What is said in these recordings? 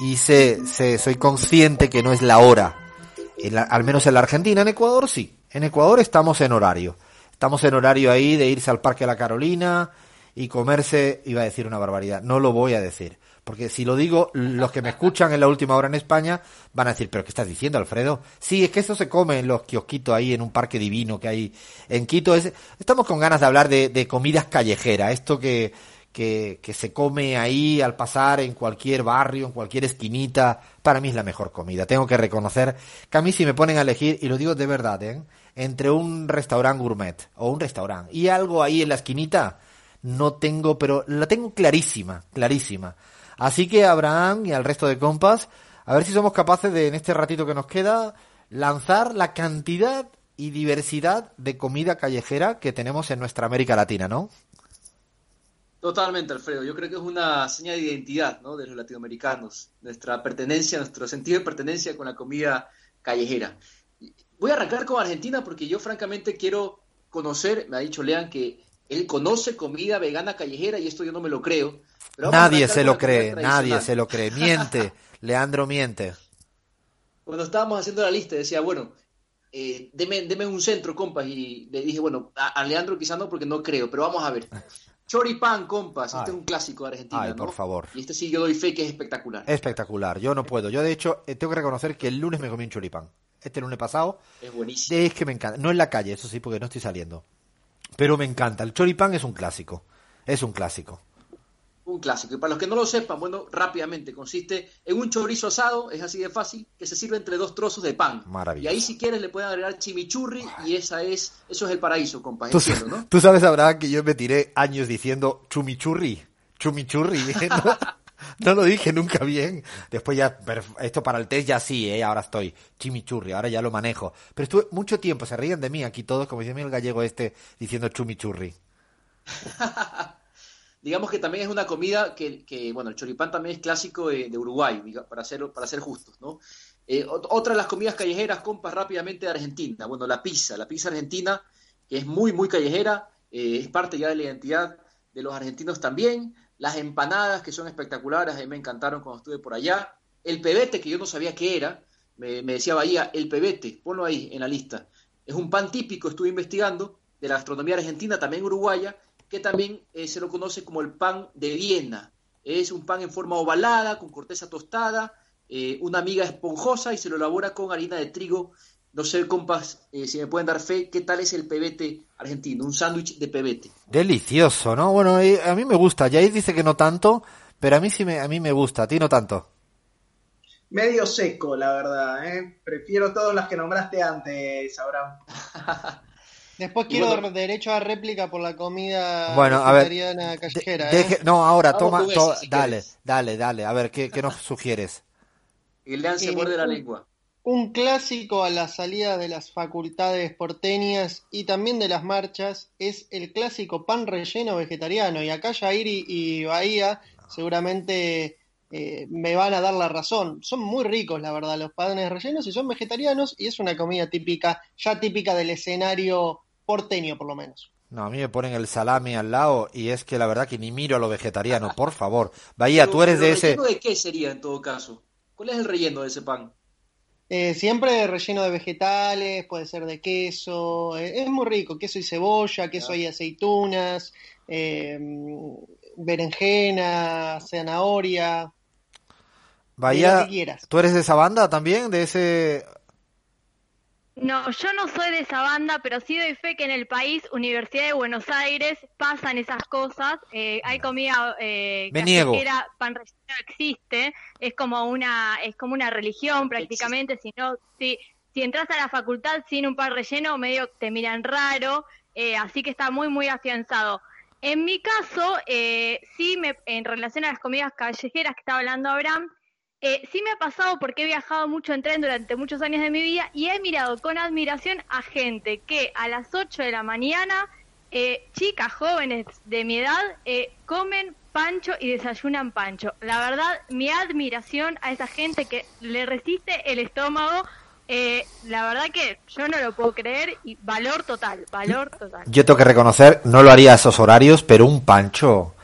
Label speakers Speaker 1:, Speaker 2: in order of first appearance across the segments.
Speaker 1: y sé, sé, soy consciente que no es la hora. al menos en la Argentina, en Ecuador sí. En Ecuador estamos en horario. Estamos en horario ahí de irse al Parque de la Carolina y comerse, iba a decir una barbaridad, no lo voy a decir. Porque si lo digo, los que me escuchan en la última hora en España van a decir, pero ¿qué estás diciendo, Alfredo? Sí, es que eso se come en los kiosquitos ahí, en un parque divino que hay en Quito. estamos con ganas de hablar de, de comidas callejeras, esto que, que, que, se come ahí al pasar en cualquier barrio, en cualquier esquinita. Para mí es la mejor comida. Tengo que reconocer que a mí si me ponen a elegir, y lo digo de verdad, ¿eh? entre un restaurante gourmet o un restaurante y algo ahí en la esquinita, no tengo, pero la tengo clarísima, clarísima. Así que Abraham y al resto de compas, a ver si somos capaces de, en este ratito que nos queda, lanzar la cantidad y diversidad de comida callejera que tenemos en nuestra América Latina, ¿no?
Speaker 2: Totalmente, Alfredo. Yo creo que es una señal de identidad ¿no? de los latinoamericanos, nuestra pertenencia, nuestro sentido de pertenencia con la comida callejera. Voy a arrancar con Argentina porque yo francamente quiero conocer, me ha dicho Lean que él conoce comida vegana callejera y esto yo no me lo creo.
Speaker 1: nadie se lo cree, nadie se lo cree. Miente, Leandro miente.
Speaker 2: Cuando estábamos haciendo la lista decía, bueno, eh, deme, un centro, compas, y le dije, bueno, a, Leandro quizás no porque no creo, pero vamos a ver. Choripán, compas, este es un clásico de Argentina, Ay,
Speaker 1: por favor.
Speaker 2: Y este sí yo doy fe que es espectacular.
Speaker 1: Espectacular, yo no puedo. Yo de hecho eh, tengo que reconocer que el lunes me comí un choripán. Este lunes pasado.
Speaker 2: Es buenísimo.
Speaker 1: Es que me encanta. No en la calle, eso sí, porque no estoy saliendo. Pero me encanta. El choripán es un clásico. Es un clásico.
Speaker 2: Un clásico. Y para los que no lo sepan, bueno, rápidamente, consiste en un chorizo asado, es así de fácil, que se sirve entre dos trozos de pan.
Speaker 1: Maravilloso.
Speaker 2: Y ahí si quieres le pueden agregar chimichurri y esa es, eso es el paraíso, compa.
Speaker 1: ¿Tú, ¿no? Tú sabes, Abraham, que yo me tiré años diciendo chumichurri, chumichurri. ¿no? no lo dije nunca bien. Después ya, esto para el test ya sí, ¿eh? ahora estoy chimichurri, ahora ya lo manejo. Pero estuve mucho tiempo, se ríen de mí aquí todos, como dice el gallego este, diciendo chumichurri.
Speaker 2: Digamos que también es una comida que, bueno, el choripán también es clásico de, Uruguay, para ser, para ser justos, ¿no? Eh, otra de las comidas callejeras, compas, rápidamente de Argentina. Bueno, la pizza, la pizza argentina, que es muy, muy callejera, eh, es parte ya de la identidad de los argentinos también las empanadas que son espectaculares, a mí me encantaron cuando estuve por allá, el pebete que yo no sabía qué era, me, decía Bahía, el pebete, ponlo ahí en la lista. Es un pan típico, estuve investigando, de la gastronomía argentina, también uruguaya, que también eh, se lo conoce como el pan de Viena. Es un pan en forma ovalada, con corteza tostada, eh, una miga esponjosa y se lo elabora con harina de trigo no sé, compas, eh, si me pueden dar fe, ¿qué tal es el pebete argentino? Un sándwich de pebete.
Speaker 1: Delicioso, ¿no? Bueno, a mí me gusta. Jair dice que no tanto, pero a mí sí me, a mí me gusta. A ti no tanto.
Speaker 3: Medio seco, la verdad, ¿eh? Prefiero todas las que nombraste antes, Abraham.
Speaker 4: Después quiero derecho a réplica por la comida
Speaker 1: bueno, a ver,
Speaker 4: callejera. ¿eh?
Speaker 1: No, ahora, toma, dale, dale, dale. A ver, ¿qué, qué nos sugieres?
Speaker 2: Y le se muerde la lengua
Speaker 4: un clásico a la salida de las facultades porteñas y también de las marchas es el clásico pan relleno vegetariano. Y acá Jair y, Bahía seguramente eh, me van a dar la razón. Son muy ricos, la verdad, los panes rellenos y son vegetarianos y es una comida típica, ya típica del escenario porteño por lo menos.
Speaker 1: No, a mí me ponen el salami al lado y es que la verdad que ni miro a lo vegetariano, por favor. Bahía, tú eres de ese...
Speaker 2: ¿De qué sería en todo caso? ¿Cuál es el relleno de ese pan?
Speaker 4: Eh, siempre relleno de vegetales, puede ser de queso, eh, es muy rico, queso y cebolla, queso y aceitunas, eh, berenjena, zanahoria.
Speaker 1: Vaya, ¿tú eres de esa banda también? ¿De ese
Speaker 5: no, yo no soy de esa banda, pero sí doy fe que en el país, Universidad de Buenos Aires, pasan esas cosas. Eh, hay comida eh,
Speaker 1: Me niego.
Speaker 5: pan relleno existe, es como una, es como una religión prácticamente. Si no, si, si entras a la facultad sin un pan relleno, medio te miran raro, eh, así que está muy, muy afianzado. En mi caso, eh, sí, me, en relación a las comidas callejeras que estaba hablando Abraham, eh, sí me ha pasado porque he viajado mucho en tren durante muchos años de mi vida y he mirado con admiración a gente que a las 8 de la mañana, eh, chicas jóvenes de mi edad, eh, comen pancho y desayunan pancho. La verdad, mi admiración a esa gente que le resiste el estómago, la verdad que yo no lo puedo creer y valor total, valor total.
Speaker 1: Yo tengo que reconocer, no lo haría a esos horarios, pero un pancho,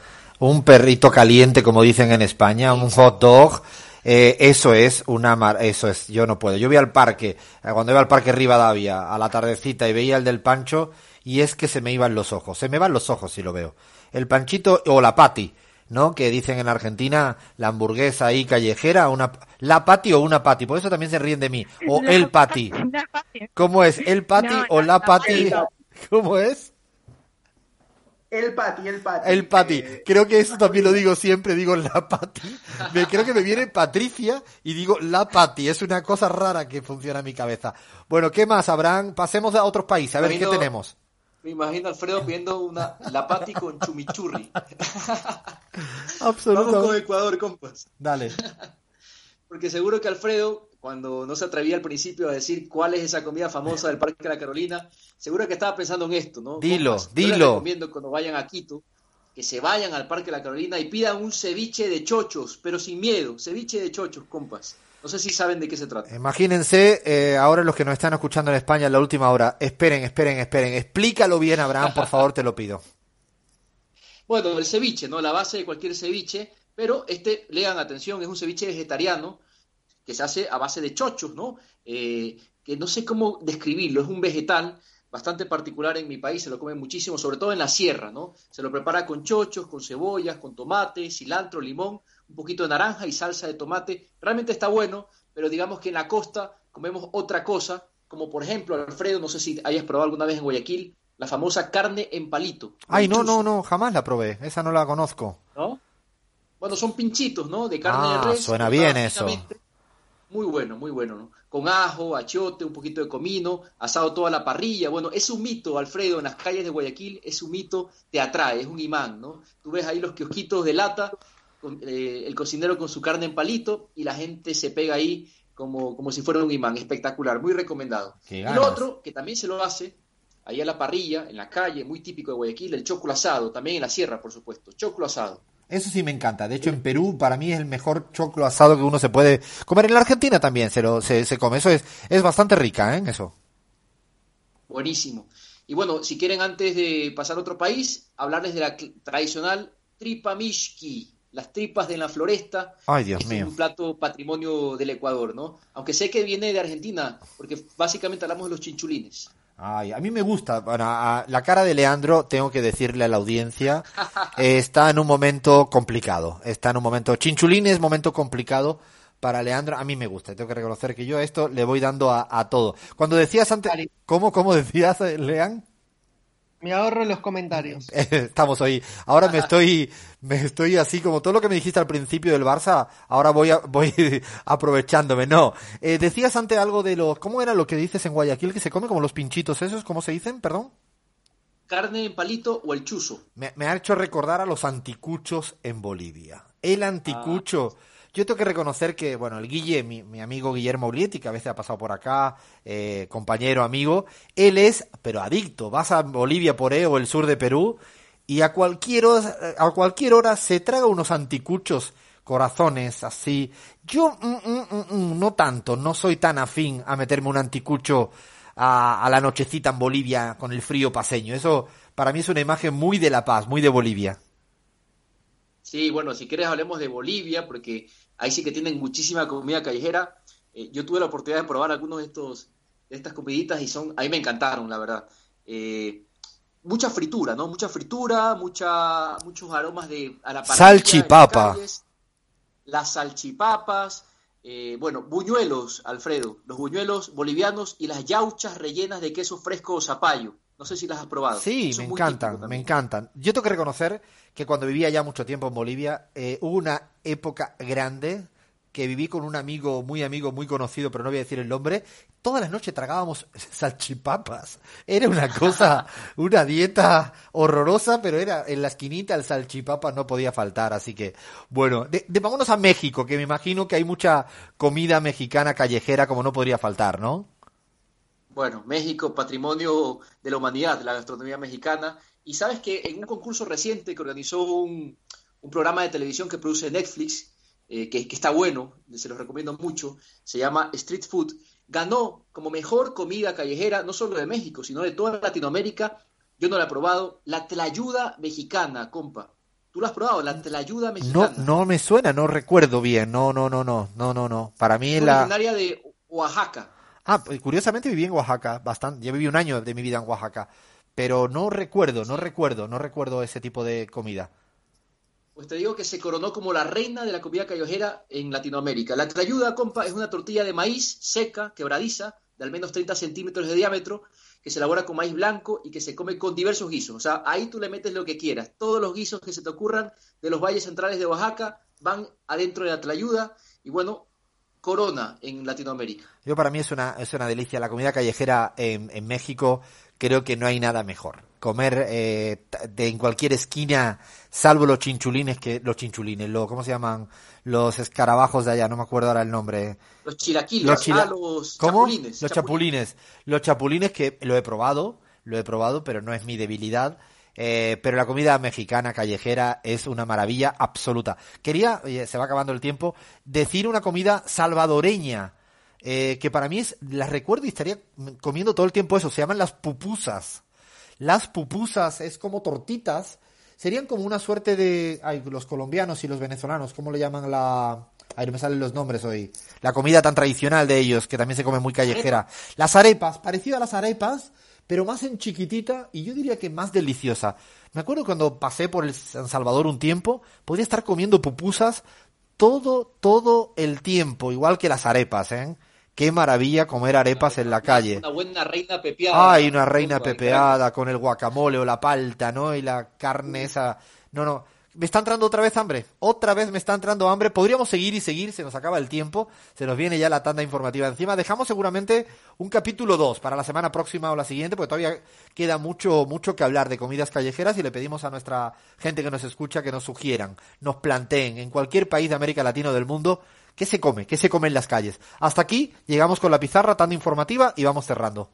Speaker 1: un perrito caliente, como dicen en España, un hot dog Eh, eso es una mar eso es, yo no puedo. Yo voy al parque, eh, cuando iba al parque Rivadavia a la tardecita y veía el del Pancho y es que se me iban los ojos, se me van los ojos si lo veo. El Panchito o la Pati, ¿no? Que dicen en Argentina la hamburguesa ahí callejera, una la Pati o una Pati, por eso también se ríen de mí. O
Speaker 5: La
Speaker 1: el Pati. ¿Cómo es? ¿El Pati
Speaker 5: No,
Speaker 1: o
Speaker 5: la-
Speaker 1: Pati?
Speaker 3: Pati.
Speaker 1: ¿Cómo es?
Speaker 3: El Pati, el Pati.
Speaker 1: El Pati.
Speaker 3: Eh,
Speaker 1: Creo que eso también lo digo siempre, digo la Pati. Me, creo que me viene Patricia y digo la Pati. Es una cosa rara que funciona en mi cabeza. Bueno, ¿qué más, Abraham? Pasemos a otros países, a ver qué tenemos.
Speaker 2: Me imagino a Alfredo pidiendo una la pati con chumichurri. Vamos con
Speaker 1: Absolutamente.
Speaker 2: Ecuador, compas.
Speaker 1: Dale.
Speaker 2: Porque seguro que Alfredo, cuando no se atrevía al principio a decir cuál es esa comida famosa del Parque de la Carolina, seguro que estaba pensando en esto, ¿no?
Speaker 1: Dilo,
Speaker 2: les
Speaker 1: dilo.
Speaker 2: recomiendo cuando vayan a Quito que se vayan al Parque de la Carolina y pidan un ceviche de chochos, pero sin miedo, ceviche de chochos, compas. No sé si saben de qué se trata.
Speaker 1: Imagínense, eh, ahora los que nos están escuchando en España en la última hora, esperen, esperen, esperen. Explícalo bien, Abraham, por favor, te lo pido.
Speaker 2: Bueno, el ceviche, ¿no? La base de cualquier ceviche, pero este, lean atención, es un ceviche vegetariano que se hace a base de chochos, ¿no? Eh, que no sé cómo describirlo, es un vegetal bastante particular en mi país, se lo comen muchísimo, sobre todo en la sierra, ¿no? Se lo prepara con chochos, con cebollas, con tomate, cilantro, limón, un poquito de naranja y salsa de tomate. Realmente está bueno, pero digamos que en la costa comemos otra cosa, como por ejemplo, Alfredo, no sé si hayas probado alguna vez en Guayaquil, la famosa carne en palito.
Speaker 1: Ay, no, no, no, jamás la probé. Esa no la conozco.
Speaker 2: ¿no? Bueno, son pinchitos, ¿no? De carne
Speaker 1: Ah,
Speaker 2: de res.
Speaker 1: suena bien eso.
Speaker 2: Muy bueno, muy bueno, ¿no? Con ajo, achiote, un poquito de comino, asado toda la parrilla. Bueno, es un mito, Alfredo, en las calles de Guayaquil, es un mito, te atrae, es un imán, ¿no? Tú ves ahí los kiosquitos de lata, con, eh, el cocinero con su carne en palito y la gente se pega ahí como, como si fuera un imán. Espectacular, muy recomendado. Y lo otro, que también se lo hace, ahí a la parrilla, en la calle, muy típico de Guayaquil, el choclo asado, también en la sierra, por supuesto, choclo asado.
Speaker 1: Eso sí me encanta. De hecho, en Perú, para mí es el mejor choclo asado que uno se puede comer. En la Argentina también se, lo, se, se come. Eso es, es bastante rica, ¿eh? Eso.
Speaker 2: Buenísimo. Y bueno, si quieren antes de pasar a otro país, hablarles de la tradicional tripa mishki, las tripas de la floresta.
Speaker 1: Ay, Dios
Speaker 2: Este es
Speaker 1: mío.
Speaker 2: un plato patrimonio del Ecuador, ¿no? Aunque sé que viene de Argentina, porque básicamente hablamos de los chinchulines.
Speaker 1: Ay, a mí me gusta. Bueno, a- la cara de Leandro, tengo que decirle a la audiencia, eh, está en un momento complicado. Está en un momento. Chinchulín es momento complicado para Leandro. A mí me gusta. Tengo que reconocer que yo a esto le voy dando a, a todo. Cuando decías antes. ¿Cómo, cómo decías, eh, Lean?
Speaker 4: Me ahorro los comentarios.
Speaker 1: Estamos ahí. Ahora me estoy, me estoy así como todo lo que me dijiste al principio del Barça. Ahora voy, a- voy aprovechándome. No, Eh, decías antes algo de los, ¿cómo era lo que dices en Guayaquil que se come como los pinchitos esos? ¿Cómo se dicen? Perdón.
Speaker 2: Carne en palito o el chuzo.
Speaker 1: Me, me ha hecho recordar a los anticuchos en Bolivia. El anticucho. Yo tengo que reconocer que, bueno, el Guille, mi, mi amigo Guillermo Ulietti, que a veces ha pasado por acá, eh, compañero, amigo, él es, pero adicto. Vas a Bolivia por ahí o el sur de Perú y a cualquier hora, a cualquier hora se traga unos anticuchos corazones así. Yo mm, mm, mm, mm, no tanto, no soy tan afín a meterme un anticucho a, a la nochecita en Bolivia con el frío paseño. Eso para mí es una imagen muy de La Paz, muy de Bolivia.
Speaker 2: Sí, bueno, si quieres hablemos de Bolivia, porque ahí sí que tienen muchísima comida callejera. Eh, yo tuve la oportunidad de probar algunos de estos de estas comiditas y son, a mí me encantaron, la verdad. Eh, mucha fritura, ¿no? Mucha fritura, mucha, muchos aromas de a la
Speaker 1: Salchipapa.
Speaker 2: las calles, las salchipapas, eh, bueno, buñuelos, Alfredo, los buñuelos bolivianos y las yauchas rellenas de queso fresco o zapallo. No sé si las has probado.
Speaker 1: Sí, me encantan, me encantan. Yo tengo que reconocer que cuando vivía ya mucho tiempo en Bolivia, eh, hubo una época grande que viví con un amigo, muy amigo, muy conocido, pero no voy a decir el nombre. Todas las noches tragábamos salchipapas. Era una cosa, una dieta horrorosa, pero era en la esquinita el salchipapa no podía faltar. Así que, bueno, de, de- vámonos a México, que me imagino que hay mucha comida mexicana callejera como no podría faltar, ¿no?
Speaker 2: Bueno, México, patrimonio de la humanidad, de la gastronomía mexicana. Y sabes que en un concurso reciente que organizó un, un programa de televisión que produce Netflix, eh, que, que está bueno, se los recomiendo mucho, se llama Street Food, ganó como mejor comida callejera, no solo de México, sino de toda Latinoamérica. Yo no la he probado, la tlayuda mexicana, compa. ¿Tú lo has probado? La ayuda
Speaker 1: No,
Speaker 2: mexicana.
Speaker 1: no me suena, no recuerdo bien. No, no, no, no, no, no, no. Para mí
Speaker 2: es
Speaker 1: la...
Speaker 2: originaria de Oaxaca.
Speaker 1: Ah, pues, curiosamente viví en Oaxaca, bastante. Yo viví un año de mi vida en Oaxaca, pero no recuerdo, no recuerdo, no recuerdo ese tipo de comida.
Speaker 2: Pues te digo que se coronó como la reina de la comida callejera en Latinoamérica. La trayuda, compa, es una tortilla de maíz seca, quebradiza, de al menos 30 centímetros de diámetro, que se elabora con maíz blanco y que se come con diversos guisos. O sea, ahí tú le metes lo que quieras. Todos los guisos que se te ocurran de los valles centrales de Oaxaca van adentro de la trayuda y bueno, corona en Latinoamérica.
Speaker 1: Yo para mí es una, es una delicia. La comida callejera en, en México creo que no hay nada mejor. Comer eh, de en cualquier esquina, salvo los chinchulines, que los chinchulines, lo, ¿cómo se llaman? Los escarabajos de allá, no me acuerdo ahora el nombre.
Speaker 2: Los chilaquiles,
Speaker 1: Los chila-
Speaker 2: ah, los chapulines.
Speaker 1: Los chapulines. Los chapulines que lo he probado, lo he probado, pero no es mi debilidad. Eh, pero la comida mexicana callejera es una maravilla absoluta. Quería, se va acabando el tiempo, decir una comida salvadoreña, eh, que para mí es, la recuerdo y estaría comiendo todo el tiempo eso, se llaman las pupusas. Las pupusas es como tortitas, serían como una suerte de, ay, los colombianos y los venezolanos, ¿cómo le llaman la, ay, no me salen los nombres hoy, la comida tan tradicional de ellos, que también se come muy callejera. Las arepas, parecido a las arepas, pero más en chiquitita y yo diría que más deliciosa. Me acuerdo cuando pasé por el San Salvador un tiempo, podía estar comiendo pupusas todo, todo el tiempo, igual que las arepas, ¿eh? Qué maravilla comer arepas en la calle.
Speaker 2: Una buena reina pepeada.
Speaker 1: Ay, una reina pepeada con el guacamole o la palta, ¿no? Y la carne esa. No, no. Me está entrando otra vez hambre. Otra vez me está entrando hambre. Podríamos seguir y seguir, se nos acaba el tiempo. Se nos viene ya la tanda informativa encima. Dejamos seguramente un capítulo 2 para la semana próxima o la siguiente, porque todavía queda mucho, mucho que hablar de comidas callejeras y le pedimos a nuestra gente que nos escucha que nos sugieran, nos planteen en cualquier país de América Latina o del mundo qué se come, qué se come en las calles. Hasta aquí llegamos con la pizarra, tanda informativa y vamos cerrando.